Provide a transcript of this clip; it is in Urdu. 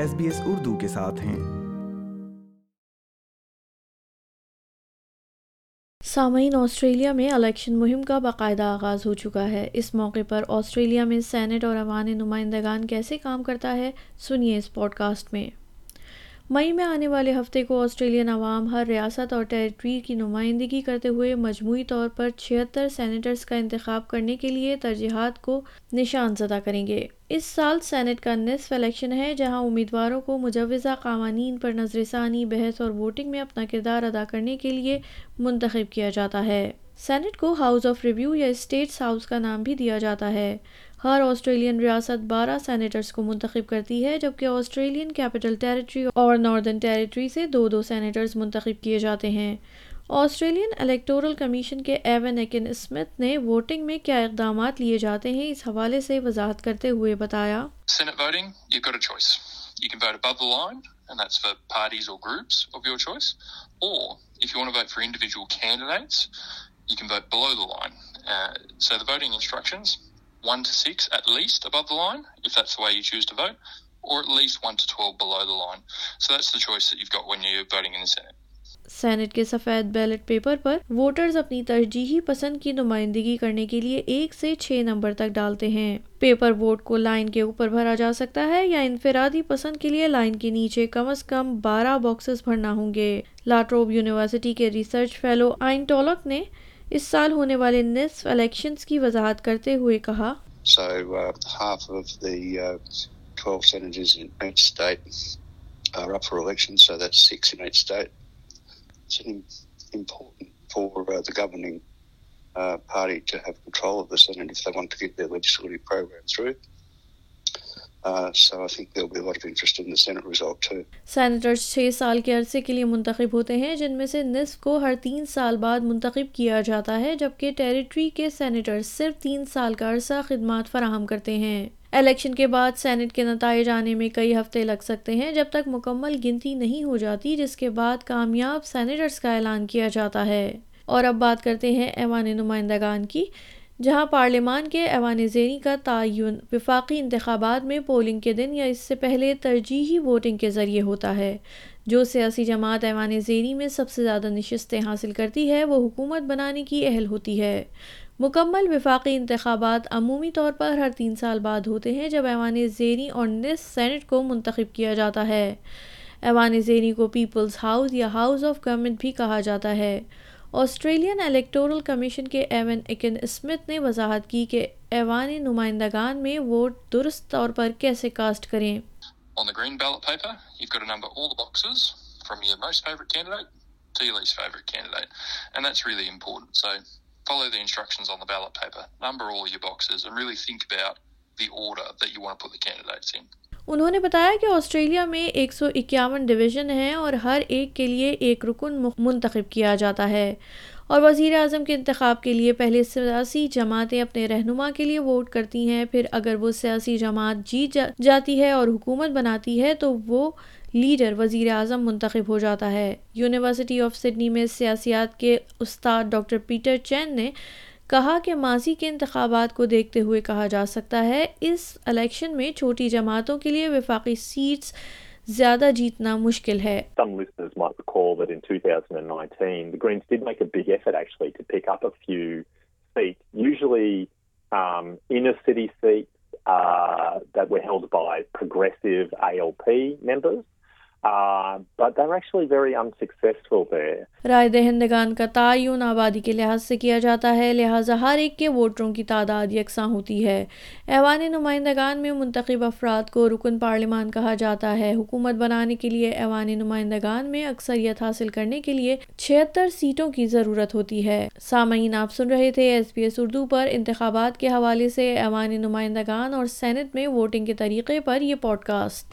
ایس بی ایس اردو کے ساتھ ہیں۔ سامعین، آسٹریلیا میں الیکشن مہم کا باقاعدہ آغاز ہو چکا ہے۔ اس موقع پر آسٹریلیا میں سینٹ اور عوام نمائندگان کیسے کام کرتا ہے، سنیے اس پوڈ کاسٹ میں۔ مئی میں آنے والے ہفتے کو آسٹریلین عوام ہر ریاست اور ٹیریٹری کی نمائندگی کرتے ہوئے مجموعی طور پر چھہتر سینیٹرز کا انتخاب کرنے کے لیے ترجیحات کو نشان زدہ کریں گے۔ اس سال سینٹ کا نصف الیکشن ہے، جہاں امیدواروں کو مجوزہ قوانین پر نظر ثانی بحث اور ووٹنگ میں اپنا کردار ادا کرنے کے لیے منتخب کیا جاتا ہے۔ سینٹ کو ہاؤس آف ریویو یا اسٹیٹس ہاؤس کا نام بھی دیا جاتا ہے۔ ہر آسٹریلین ریاست بارہ سینیٹرز کو منتخب کرتی ہے، جبکہ آسٹریلین کیپٹل ٹیریٹری اور ناردرن ٹیریٹری سے دو دو سینیٹرز منتخب کیے جاتے ہیں۔ آسٹریلین الیکٹورل کمیشن کے ایون ایکن اسمتھ نے ووٹنگ میں کیا اقدامات لیے جاتے ہیں اس حوالے سے وضاحت کرتے ہوئے بتایا۔ You can vote below the line. Uh, so the voting instructions, one to six at least above the line, if that's the way you choose to vote, or at least one to 12 below the line. So that's the choice that you've got when you're voting in the Senate. Senate کے سفید بیلٹ پیپر پر ووٹرز اپنی ترجیحی پسند کی نمائندگی کرنے کے لیے ایک سے چھ نمبر تک ڈالتے ہیں پیپر ووٹ کو لائن کے اوپر بھرا جا سکتا ہے یا انفرادی پسند کے لیے لائن کے نیچے کم از کم بارہ باکسز بھرنا ہوں گے لاٹروب یونیورسٹی کے ریسرچ فیلو آئن ٹولک نے اس سال ہونے والے نصف الیکشنز کی وضاحت کرتے ہوئے کہا So uh, half of the uh, 12 senators in each state are up for election, so that's six in each state. It's important for uh, the governing uh, party to have control of the Senate if they want to get their legislative program through. Senators چھ سال کے عرصے کے لیے منتخب ہوتے ہیں، جن میں سے نصف کو ہر تین سال بعد منتخب کیا جاتا ہے، جبکہ ٹیریٹری کے سینیٹرز صرف تین سال کا عرصہ خدمات فراہم کرتے ہیں۔ الیکشن کے بعد سینٹ کے نتائج آنے میں کئی ہفتے لگ سکتے ہیں، جب تک مکمل گنتی نہیں ہو جاتی، جس کے بعد کامیاب سینیٹرز کا اعلان کیا جاتا ہے۔ اور اب بات کرتے ہیں ایوان نمائندگان کی۔ جہاں پارلیمان کے ایوان زیریں کا تعین وفاقی انتخابات میں پولنگ کے دن یا اس سے پہلے ترجیحی ووٹنگ کے ذریعے ہوتا ہے۔ جو سیاسی جماعت ایوان زیریں میں سب سے زیادہ نشستیں حاصل کرتی ہے، وہ حکومت بنانے کی اہل ہوتی ہے۔ مکمل وفاقی انتخابات عمومی طور پر ہر تین سال بعد ہوتے ہیں، جب ایوان زیریں اور نس سینٹ کو منتخب کیا جاتا ہے۔ ایوان زیریں کو پیپلز ہاؤس یا ہاؤس آف گورنمنٹ بھی کہا جاتا ہے۔ آسٹریلین الیکٹورل کمیشن کے ایون ایکن اسمتھ نے وضاحت کی کہ ایوان نمائندگان میں ووٹ درست طور پر کیسے کاسٹ کریں۔ انہوں نے بتایا کہ آسٹریلیا میں ایک سو اکیاون ڈویژن ہیں اور ہر ایک کے لیے ایک رکن منتخب کیا جاتا ہے۔ اور وزیر اعظم کے انتخاب کے لیے پہلے سیاسی جماعتیں اپنے رہنما کے لیے ووٹ کرتی ہیں، پھر اگر وہ سیاسی جماعت جیت جاتی ہے اور حکومت بناتی ہے تو وہ لیڈر وزیر اعظم منتخب ہو جاتا ہے۔ یونیورسٹی آف سڈنی میں سیاسیات کے استاد ڈاکٹر پیٹر چین نے کہا کہ ماضی کے انتخابات کو دیکھتے ہوئے کہا جا سکتا ہے، اس الیکشن میں چھوٹی جماعتوں کے لیے وفاقی سیٹس زیادہ جیتنا مشکل ہے۔ رائے دہندگان کا تعین آبادی کے لحاظ سے کیا جاتا ہے، لہٰذا ہر ایک کے ووٹروں کی تعداد یکساں ہوتی ہے۔ ایوان نمائندگان میں منتخب افراد کو رکن پارلیمان کہا جاتا ہے۔ حکومت بنانے کے لیے ایوان نمائندگان میں اکثریت حاصل کرنے کے لیے چھہتر سیٹوں کی ضرورت ہوتی ہے۔ سامعین، آپ سن رہے تھے ایس پی ایس اردو پر۔ انتخابات کے حوالے سے ایوان نمائندگان اور سینٹ میں ووٹنگ کے طریقے پر یہ پوڈ کاسٹ۔